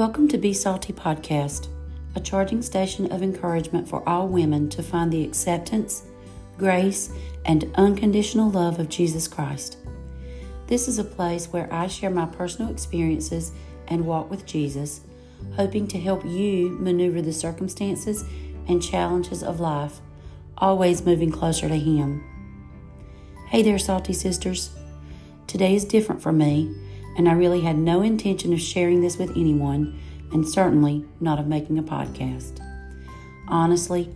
Welcome to Be Salty Podcast, a charging station of encouragement for all women to find the acceptance, grace, and unconditional love of Jesus Christ. This is a place where I share my personal experiences and walk with Jesus, hoping to help you maneuver the circumstances and challenges of life, always moving closer to Him. Hey there, Salty Sisters. Today is different for me and I really had no intention of sharing this with anyone, and certainly not of making a podcast. Honestly,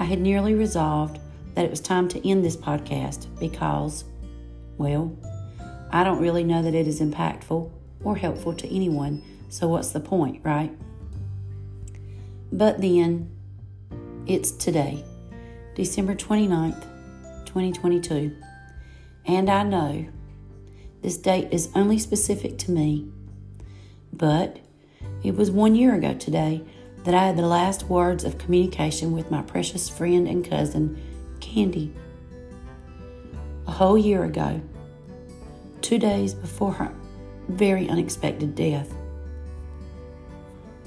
I had nearly resolved that it was time to end this podcast because, well, I don't really know that it is impactful or helpful to anyone, so what's the point, right? But then, it's today, December 29th, 2022, and I know this date is only specific to me. But it was one year ago today that I had the last words of communication with my precious friend and cousin, Candy. A whole year ago, two days before her very unexpected death.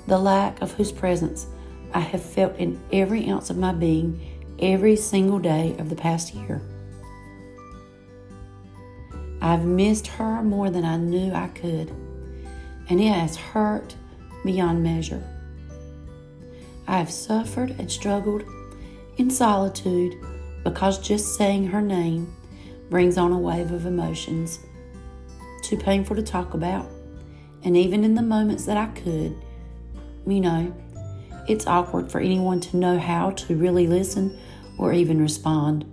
The lack of whose presence I have felt in every ounce of my being every single day of the past year. I've missed her more than I knew I could, and it has hurt beyond measure. I have suffered and struggled in solitude because just saying her name brings on a wave of emotions too painful to talk about. And even in the moments that I could, you know, it's awkward for anyone to know how to really listen or even respond.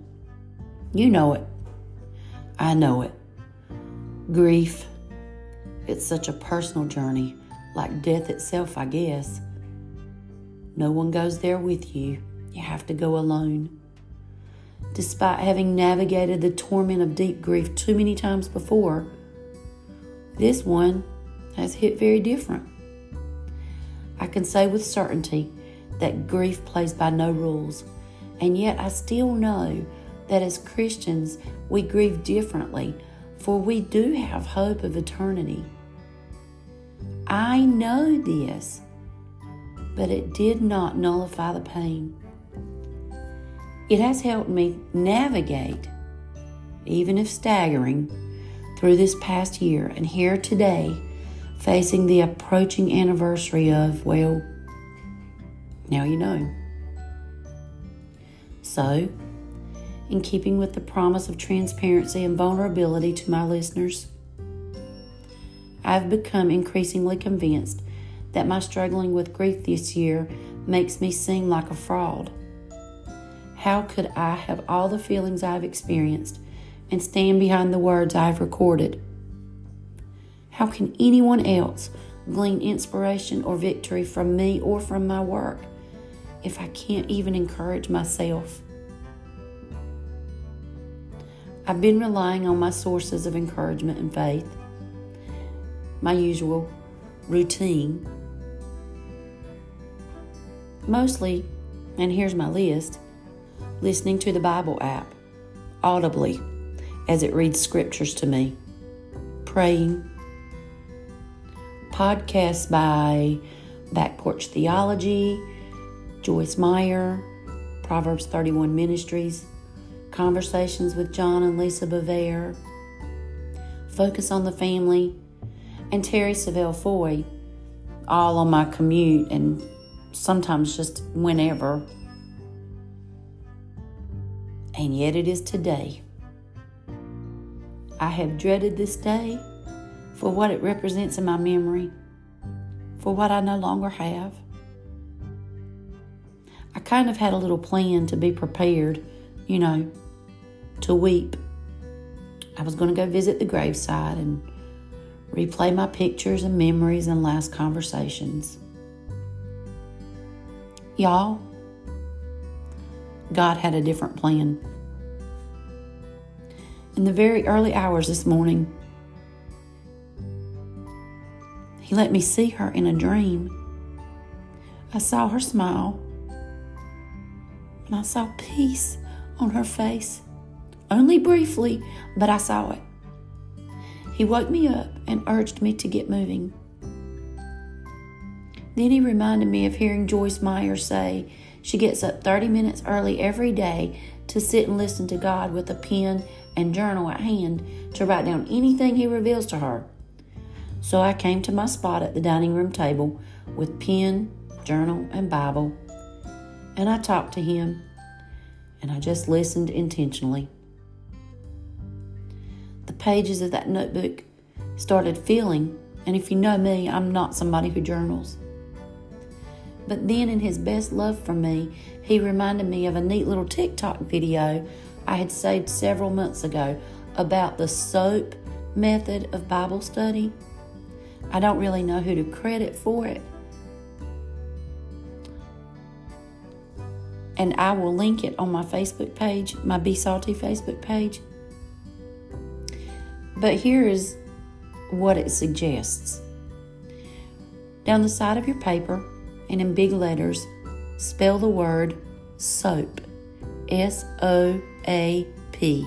You know it. I know it. Grief. It's such a personal journey, like death itself, I guess. No one goes there with you. You have to go alone. Despite having navigated the torment of deep grief too many times before, this one has hit very different. I can say with certainty that grief plays by no rules, and yet I still know that as Christians we grieve differently for we do have hope of eternity. I know this, but it did not nullify the pain. It has helped me navigate, even if staggering, through this past year and here today, facing the approaching anniversary of, well, now you know. So, in keeping with the promise of transparency and vulnerability to my listeners. I've become increasingly convinced that my struggling with grief this year makes me seem like a fraud. How could I have all the feelings I've experienced and stand behind the words I've recorded? How can anyone else glean inspiration or victory from me or from my work if I can't even encourage myself? I've been relying on my sources of encouragement and faith, my usual routine. Mostly, and here's my list listening to the Bible app audibly as it reads scriptures to me, praying, podcasts by Back Porch Theology, Joyce Meyer, Proverbs 31 Ministries, Conversations with John and Lisa Bevere, Focus on the Family, and Terri Savelle Foy, all on my commute and sometimes just whenever. And yet it is today. I have dreaded this day for what it represents in my memory, for what I no longer have. I kind of had a little plan to be prepared, you know, to weep. I was going to go visit the graveside and replay my pictures and memories and last conversations. Y'all, God had a different plan. In the very early hours this morning, He let me see her in a dream. I saw her smile, and I saw peace on her face. Only briefly, but I saw it. He woke me up and urged me to get moving. Then he reminded me of hearing Joyce Meyer say she gets up 30 minutes early every day to sit and listen to God with a pen and journal at hand to write down anything He reveals to her. So I came to my spot at the dining room table with pen, journal, and Bible, and I talked to Him, and I just listened intentionally. Pages of that notebook started filling, and if you know me, I'm not somebody who journals. But then, in his best love for me, he reminded me of a neat little TikTok video I had saved several months ago about the SOAP method of Bible study. I don't really know who to credit for it. And I will link it on my Facebook page, my Be Salty Facebook page. But here is what it suggests. Down the side of your paper, and in big letters, spell the word soap. S O A P.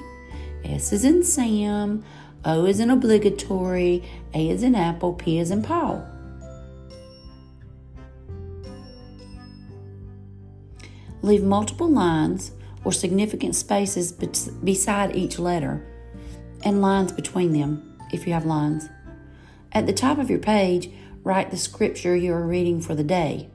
S is in Sam, O is in obligatory, A is in apple, P is in Paul. Leave multiple lines or significant spaces beside each letter and lines between them if you have lines. At the top of your page, write the scripture you are reading for the day.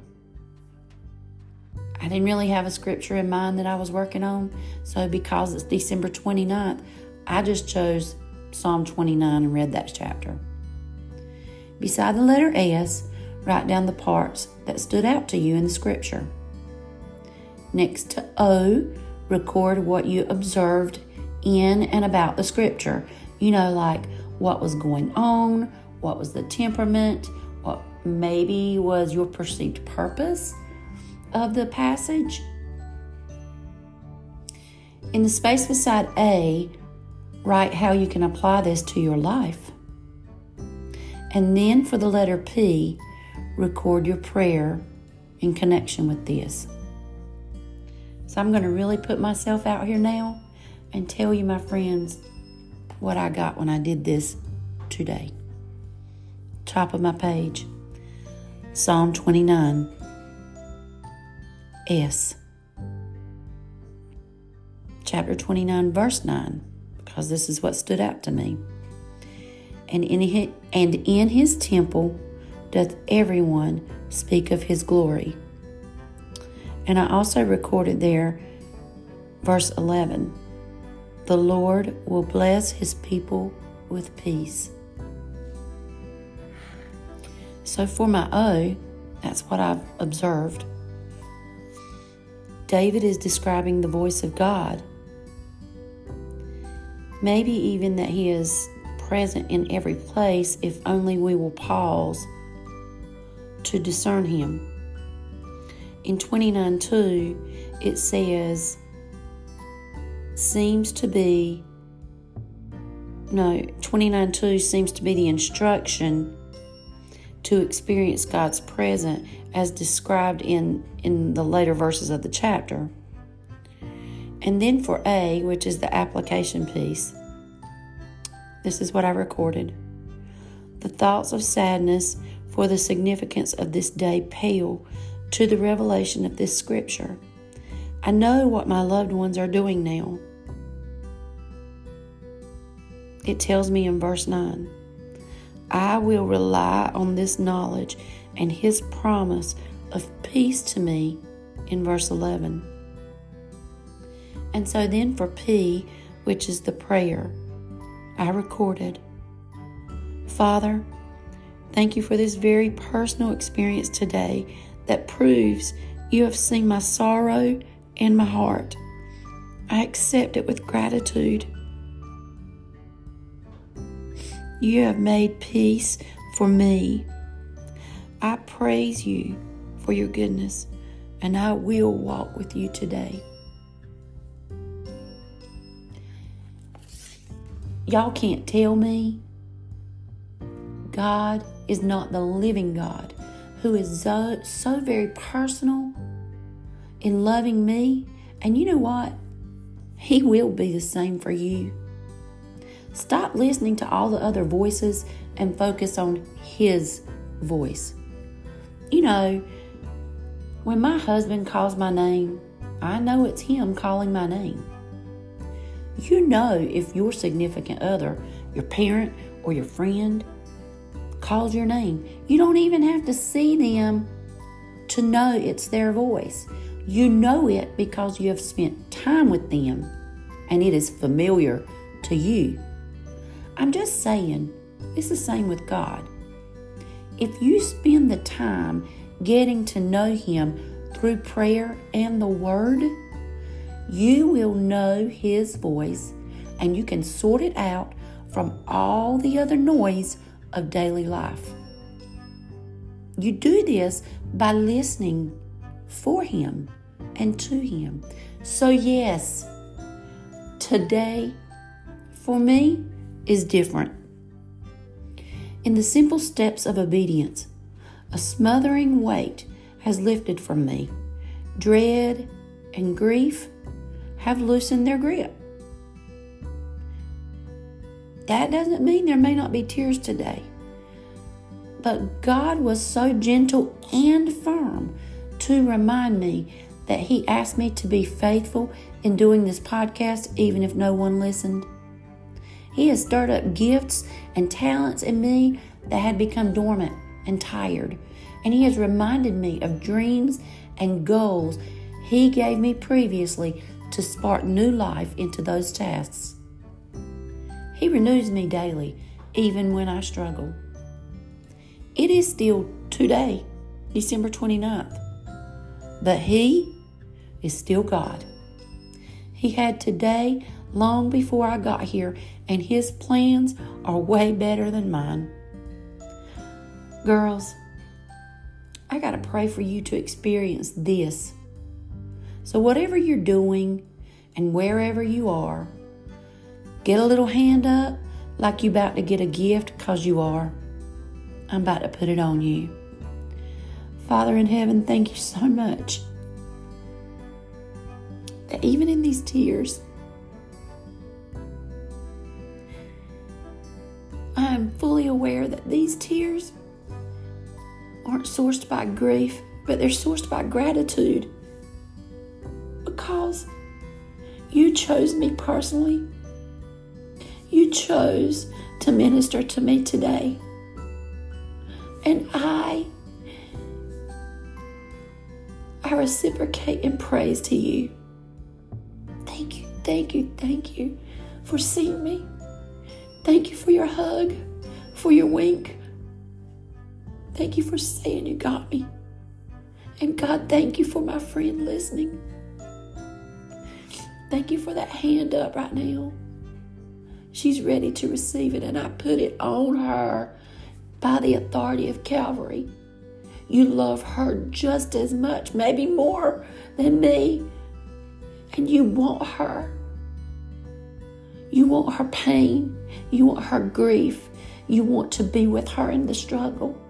I didn't really have a scripture in mind that I was working on, so because it's December 29th, I just chose Psalm 29 and read that chapter. Beside the letter S, write down the parts that stood out to you in the scripture. Next to O, record what you observed in and about the scripture. You know, like what was going on, what was the temperament, what maybe was your perceived purpose of the passage. In the space beside A, write how you can apply this to your life. And then for the letter P, record your prayer in connection with this. So I'm going to really put myself out here now and tell you, my friends, what I got when I did this today. Top of my page Psalm 29 S. Chapter 29, verse 9, because this is what stood out to me. And in his, and in his temple doth everyone speak of his glory. And I also recorded there verse 11 The Lord will bless his people with peace. So for my O, that's what I've observed. David is describing the voice of God. Maybe even that he is present in every place if only we will pause to discern him. In 29 2, it says, seems to be, no, 29 2 seems to be the instruction to experience God's presence as described in, in the later verses of the chapter. And then for A, which is the application piece, this is what I recorded. The thoughts of sadness for the significance of this day pale to the revelation of this scripture. I know what my loved ones are doing now. It tells me in verse 9 I will rely on this knowledge and his promise of peace to me in verse 11. And so then for P, which is the prayer, I recorded Father, thank you for this very personal experience today that proves you have seen my sorrow and my heart. I accept it with gratitude. You have made peace for me. I praise you for your goodness, and I will walk with you today. Y'all can't tell me God is not the living God who is so, so very personal in loving me. And you know what? He will be the same for you. Stop listening to all the other voices and focus on His voice. You know, when my husband calls my name, I know it's him calling my name. You know if your significant other, your parent, or your friend calls your name. You don't even have to see them to know it's their voice. You know it because you have spent time with them and it is familiar to you. I'm just saying, it's the same with God. If you spend the time getting to know Him through prayer and the Word, you will know His voice and you can sort it out from all the other noise of daily life. You do this by listening for Him and to Him. So, yes, today for me is different. In the simple steps of obedience, a smothering weight has lifted from me. Dread and grief have loosened their grip. That doesn't mean there may not be tears today. But God was so gentle and firm to remind me that He asked me to be faithful in doing this podcast, even if no one listened. He has stirred up gifts and talents in me that had become dormant and tired. And He has reminded me of dreams and goals He gave me previously to spark new life into those tasks. He renews me daily, even when I struggle. It is still today, December 29th, but He is still God. He had today long before I got here, and His plans are way better than mine. Girls, I got to pray for you to experience this. So, whatever you're doing and wherever you are, Get a little hand up like you about to get a gift because you are. I'm about to put it on you. Father in heaven, thank you so much that even in these tears, aware that these tears aren't sourced by grief, but they're sourced by gratitude because you chose me personally you chose to minister to me today. And I, I reciprocate in praise to you. Thank you, thank you, thank you for seeing me. Thank you for your hug, for your wink. Thank you for saying you got me. And God, thank you for my friend listening. Thank you for that hand up right now. She's ready to receive it, and I put it on her by the authority of Calvary. You love her just as much, maybe more than me, and you want her. You want her pain, you want her grief, you want to be with her in the struggle.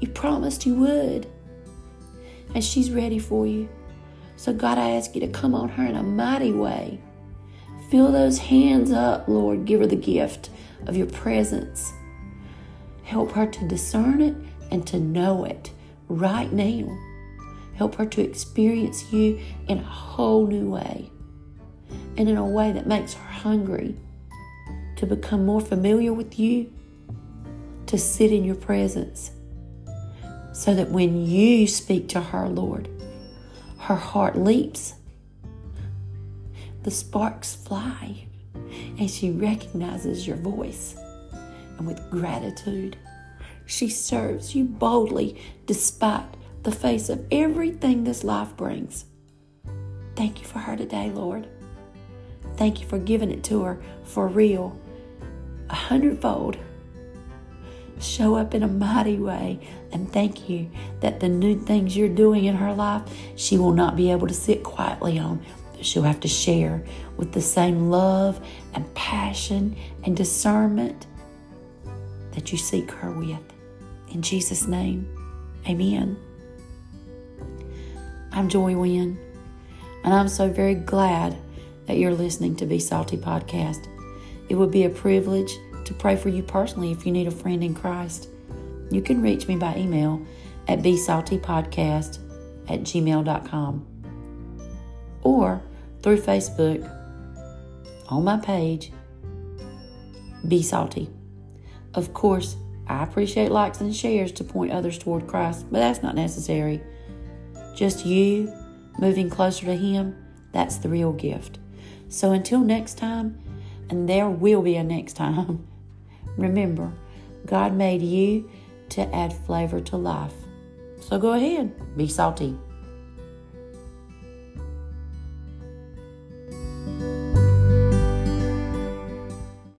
You promised you would, and she's ready for you. So, God, I ask you to come on her in a mighty way Fill those hands up, Lord. Give her the gift of your presence. Help her to discern it and to know it right now. Help her to experience you in a whole new way and in a way that makes her hungry to become more familiar with you, to sit in your presence, so that when you speak to her, Lord, her heart leaps the sparks fly and she recognizes your voice. And with gratitude, she serves you boldly despite the face of everything this life brings. Thank you for her today, Lord. Thank you for giving it to her for real, a hundredfold. Show up in a mighty way, and thank you that the new things you're doing in her life, she will not be able to sit quietly on, she'll have to share with the same love and passion and discernment that you seek her with. In Jesus' name, amen. I'm Joy Wynn, and I'm so very glad that you're listening to Be Salty Podcast. It would be a privilege to pray for you personally if you need a friend in Christ. You can reach me by email at besaltypodcast at gmail.com or through Facebook on my page, Be Salty. Of course, I appreciate likes and shares to point others toward Christ, but that's not necessary. Just you moving closer to Him, that's the real gift. So until next time, and there will be a next time, remember, God made you to add flavor to life. So go ahead, be salty.